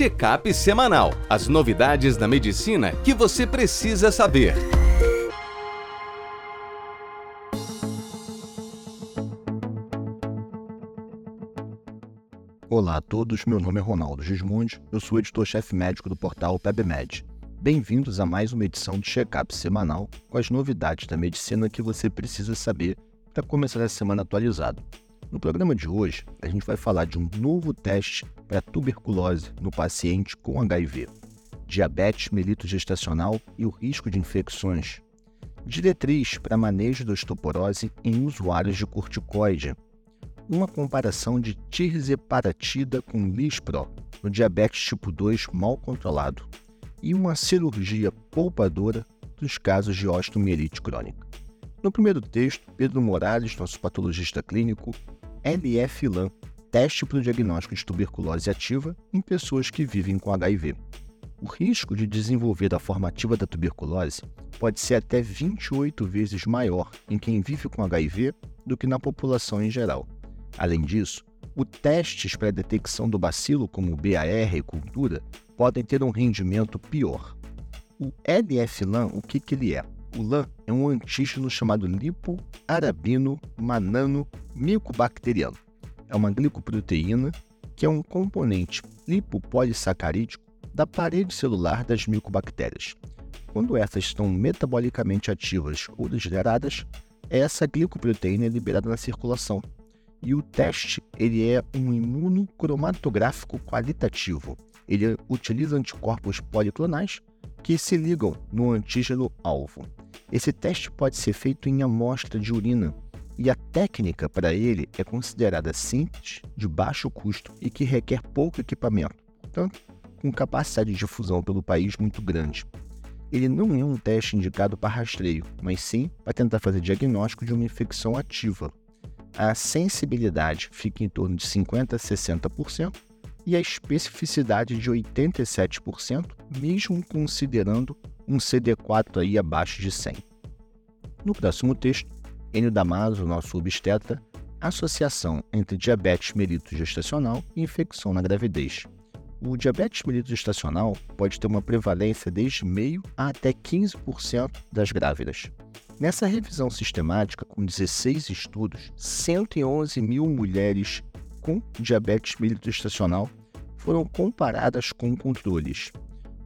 Check-up semanal. As novidades da medicina que você precisa saber. Olá a todos, meu nome é Ronaldo Gismondi, eu sou editor-chefe médico do portal PebMed. Bem-vindos a mais uma edição de check-up semanal com as novidades da medicina que você precisa saber para começar a semana atualizado. No programa de hoje, a gente vai falar de um novo teste para tuberculose no paciente com HIV, diabetes mellitus gestacional e o risco de infecções, diretriz para manejo da osteoporose em usuários de corticoide, uma comparação de tirzeparatida com lispro no diabetes tipo 2 mal controlado e uma cirurgia poupadora dos casos de osteomielite crônica. No primeiro texto, Pedro Morales, nosso patologista clínico, LF-LAN, teste para o diagnóstico de tuberculose ativa em pessoas que vivem com HIV. O risco de desenvolver a forma ativa da tuberculose pode ser até 28 vezes maior em quem vive com HIV do que na população em geral. Além disso, os testes para detecção do bacilo, como BAR e cultura, podem ter um rendimento pior. O LF-LAN, o que, que ele é? O LAN é um antígeno chamado lipoarabino manano micobacteriano. É uma glicoproteína que é um componente lipopolissacarídico da parede celular das micobactérias. Quando essas estão metabolicamente ativas ou degeneradas, essa glicoproteína é liberada na circulação e o teste ele é um imunocromatográfico qualitativo. Ele utiliza anticorpos policlonais que se ligam no antígeno alvo. Esse teste pode ser feito em amostra de urina e a técnica para ele é considerada simples, de baixo custo e que requer pouco equipamento, portanto, com capacidade de difusão pelo país muito grande. Ele não é um teste indicado para rastreio, mas sim para tentar fazer diagnóstico de uma infecção ativa, a sensibilidade fica em torno de 50% a 60% e a especificidade de 87%, mesmo considerando um CD4 aí abaixo de 100. No próximo texto, Enio Damaso, nosso obstetra, associação entre diabetes mellitus gestacional e infecção na gravidez. O diabetes mellitus gestacional pode ter uma prevalência desde meio a até 15% das grávidas. Nessa revisão sistemática, com 16 estudos, 111 mil mulheres com diabetes mellitus gestacional foram comparadas com controles.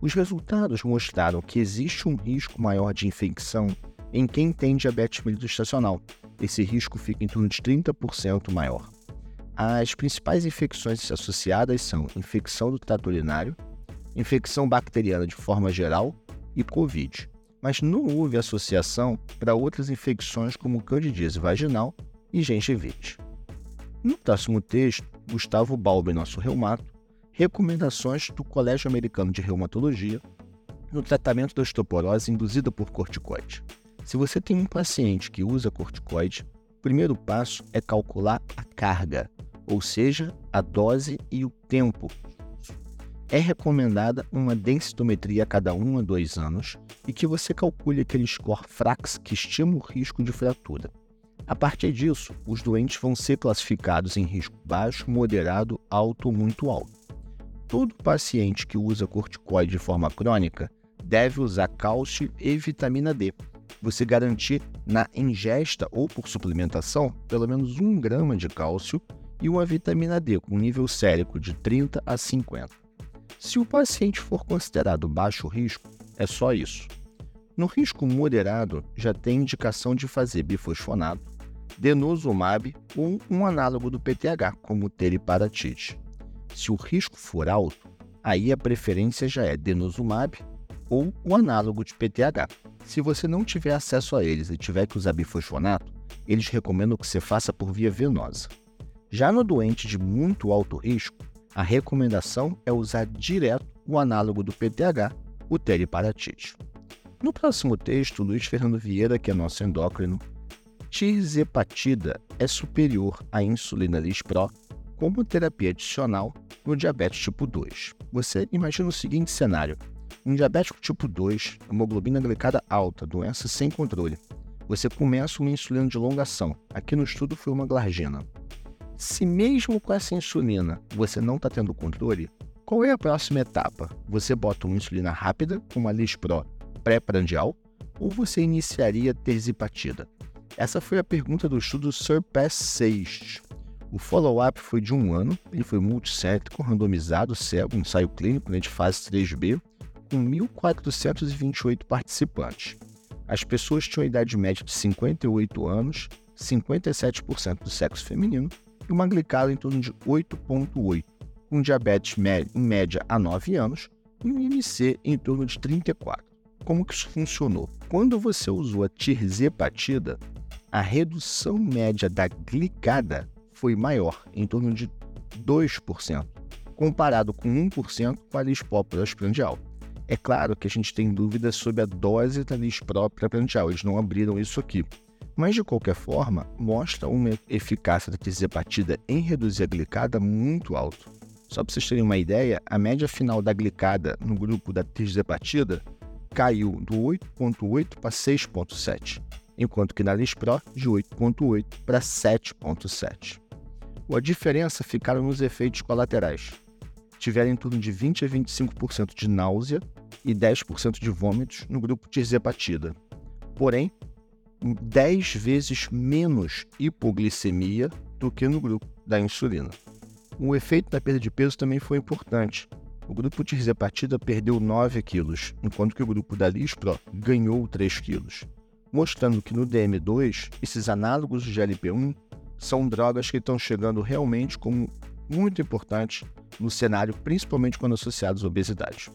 Os resultados mostraram que existe um risco maior de infecção em quem tem diabetes mellitus gestacional. Esse risco fica em torno de 30% maior. As principais infecções associadas são infecção do trato urinário, infecção bacteriana de forma geral e Covid mas não houve associação para outras infecções como candidíase vaginal e gengivite. No próximo texto, Gustavo Balbi, nosso reumato, recomendações do Colégio Americano de Reumatologia no tratamento da osteoporose induzida por corticoide. Se você tem um paciente que usa corticoide, o primeiro passo é calcular a carga, ou seja, a dose e o tempo é recomendada uma densitometria a cada um a dois anos e que você calcule aquele score FRAX que estima o risco de fratura. A partir disso, os doentes vão ser classificados em risco baixo, moderado, alto ou muito alto. Todo paciente que usa corticoide de forma crônica deve usar cálcio e vitamina D. Você garantir na ingesta ou por suplementação pelo menos 1 grama de cálcio e uma vitamina D com nível sérico de 30 a 50. Se o paciente for considerado baixo risco, é só isso. No risco moderado, já tem indicação de fazer bifosfonato, denosumab ou um análogo do PTH, como teriparatide. Se o risco for alto, aí a preferência já é denosumab ou o análogo de PTH. Se você não tiver acesso a eles e tiver que usar bifosfonato, eles recomendam que você faça por via venosa. Já no doente de muito alto risco, a recomendação é usar direto o análogo do PTH, o teriparatide. No próximo texto, Luiz Fernando Vieira, que é nosso endócrino, tirzepatida é superior à insulina lispro como terapia adicional no diabetes tipo 2. Você imagina o seguinte cenário: um diabético tipo 2, hemoglobina glicada alta, doença sem controle. Você começa uma insulina de longação. Aqui no estudo foi uma glargina. Se mesmo com essa insulina você não está tendo controle, Qual é a próxima etapa? Você bota uma insulina rápida, uma Lispro pré-prandial, ou você iniciaria terzipatida? Essa foi a pergunta do estudo SURPASS 6. O follow-up foi de um ano, ele foi multicêntrico, randomizado, cego, ensaio clínico né, de fase 3B, com 1.428 participantes. As pessoas tinham a idade média de 58 anos, 57% do sexo feminino e uma glicada em torno de 8,8 com diabetes em média há 9 anos e um IMC em torno de 34. Como que isso funcionou? Quando você usou a tirzepatida, a redução média da glicada foi maior, em torno de 2%, comparado com 1% com a lispópora prandial. É claro que a gente tem dúvidas sobre a dose da lisprópria prandial, eles não abriram isso aqui. Mas, de qualquer forma, mostra uma eficácia da tirzepatida em reduzir a glicada muito alto. Só para vocês terem uma ideia, a média final da glicada no grupo da tirzepatida caiu do 8,8 para 6,7, enquanto que na Lispro de 8,8 para 7,7. A diferença ficaram nos efeitos colaterais. Tiveram em torno de 20 a 25% de náusea e 10% de vômitos no grupo tirzepatida. Porém, 10 vezes menos hipoglicemia do que no grupo da insulina. O efeito da perda de peso também foi importante. O grupo de tirzepatida perdeu 9 quilos, enquanto que o grupo da Lispro ganhou 3 quilos, mostrando que no DM2, esses análogos de GLP-1 são drogas que estão chegando realmente como muito importantes no cenário, principalmente quando associados à obesidade.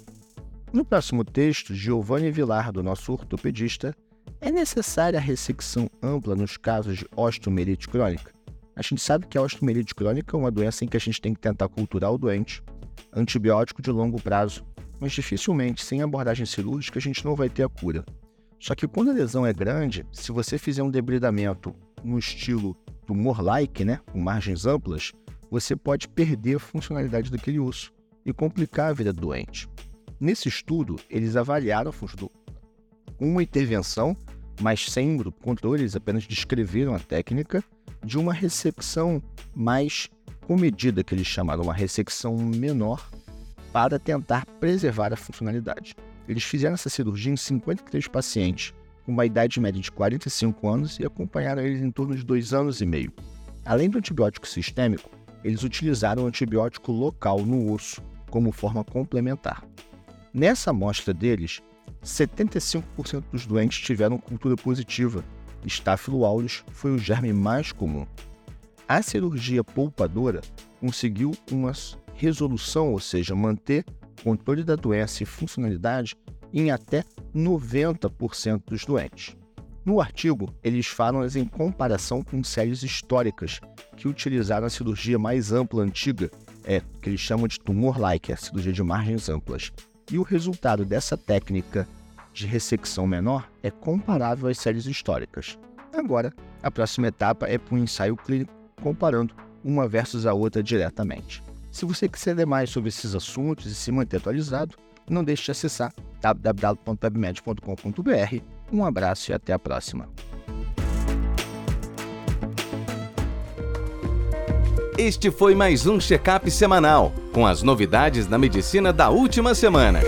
No próximo texto, Giovanni Vilar, do nosso ortopedista, é necessária a ressecção ampla nos casos de osteomielite crônica? A gente sabe que a osteomielite crônica é uma doença em que a gente tem que tentar culturar o doente, antibiótico de longo prazo, mas dificilmente, sem abordagem cirúrgica, a gente não vai ter a cura. Só que quando a lesão é grande, se você fizer um debridamento no estilo tumor-like, né, com margens amplas, você pode perder a funcionalidade daquele osso e complicar a vida do doente. Nesse estudo, eles avaliaram uma intervenção, mas sem grupo controle, eles apenas descreveram a técnica de uma ressecção mais comedida, que eles chamaram uma ressecção menor, para tentar preservar a funcionalidade. Eles fizeram essa cirurgia em 53 pacientes, uma idade média de 45 anos e acompanharam eles em torno de dois anos e meio. Além do antibiótico sistêmico, eles utilizaram o antibiótico local no osso como forma complementar. Nessa amostra deles, 75% dos doentes tiveram cultura positiva Staphylo aureus foi o germe mais comum. A cirurgia poupadora conseguiu uma resolução, ou seja, manter controle da doença e funcionalidade em até 90% dos doentes. No artigo, eles falam em comparação com séries históricas que utilizaram a cirurgia mais ampla antiga, é, que eles chamam de tumor-like, a cirurgia de margens amplas. E o resultado dessa técnica de ressecção menor é comparável às séries históricas. Agora, a próxima etapa é para um ensaio clínico comparando uma versus a outra diretamente. Se você quiser ler mais sobre esses assuntos e se manter atualizado, não deixe de acessar www.webmed.com.br. Um abraço e até a próxima. Este foi mais um check-up semanal com as novidades da medicina da última semana.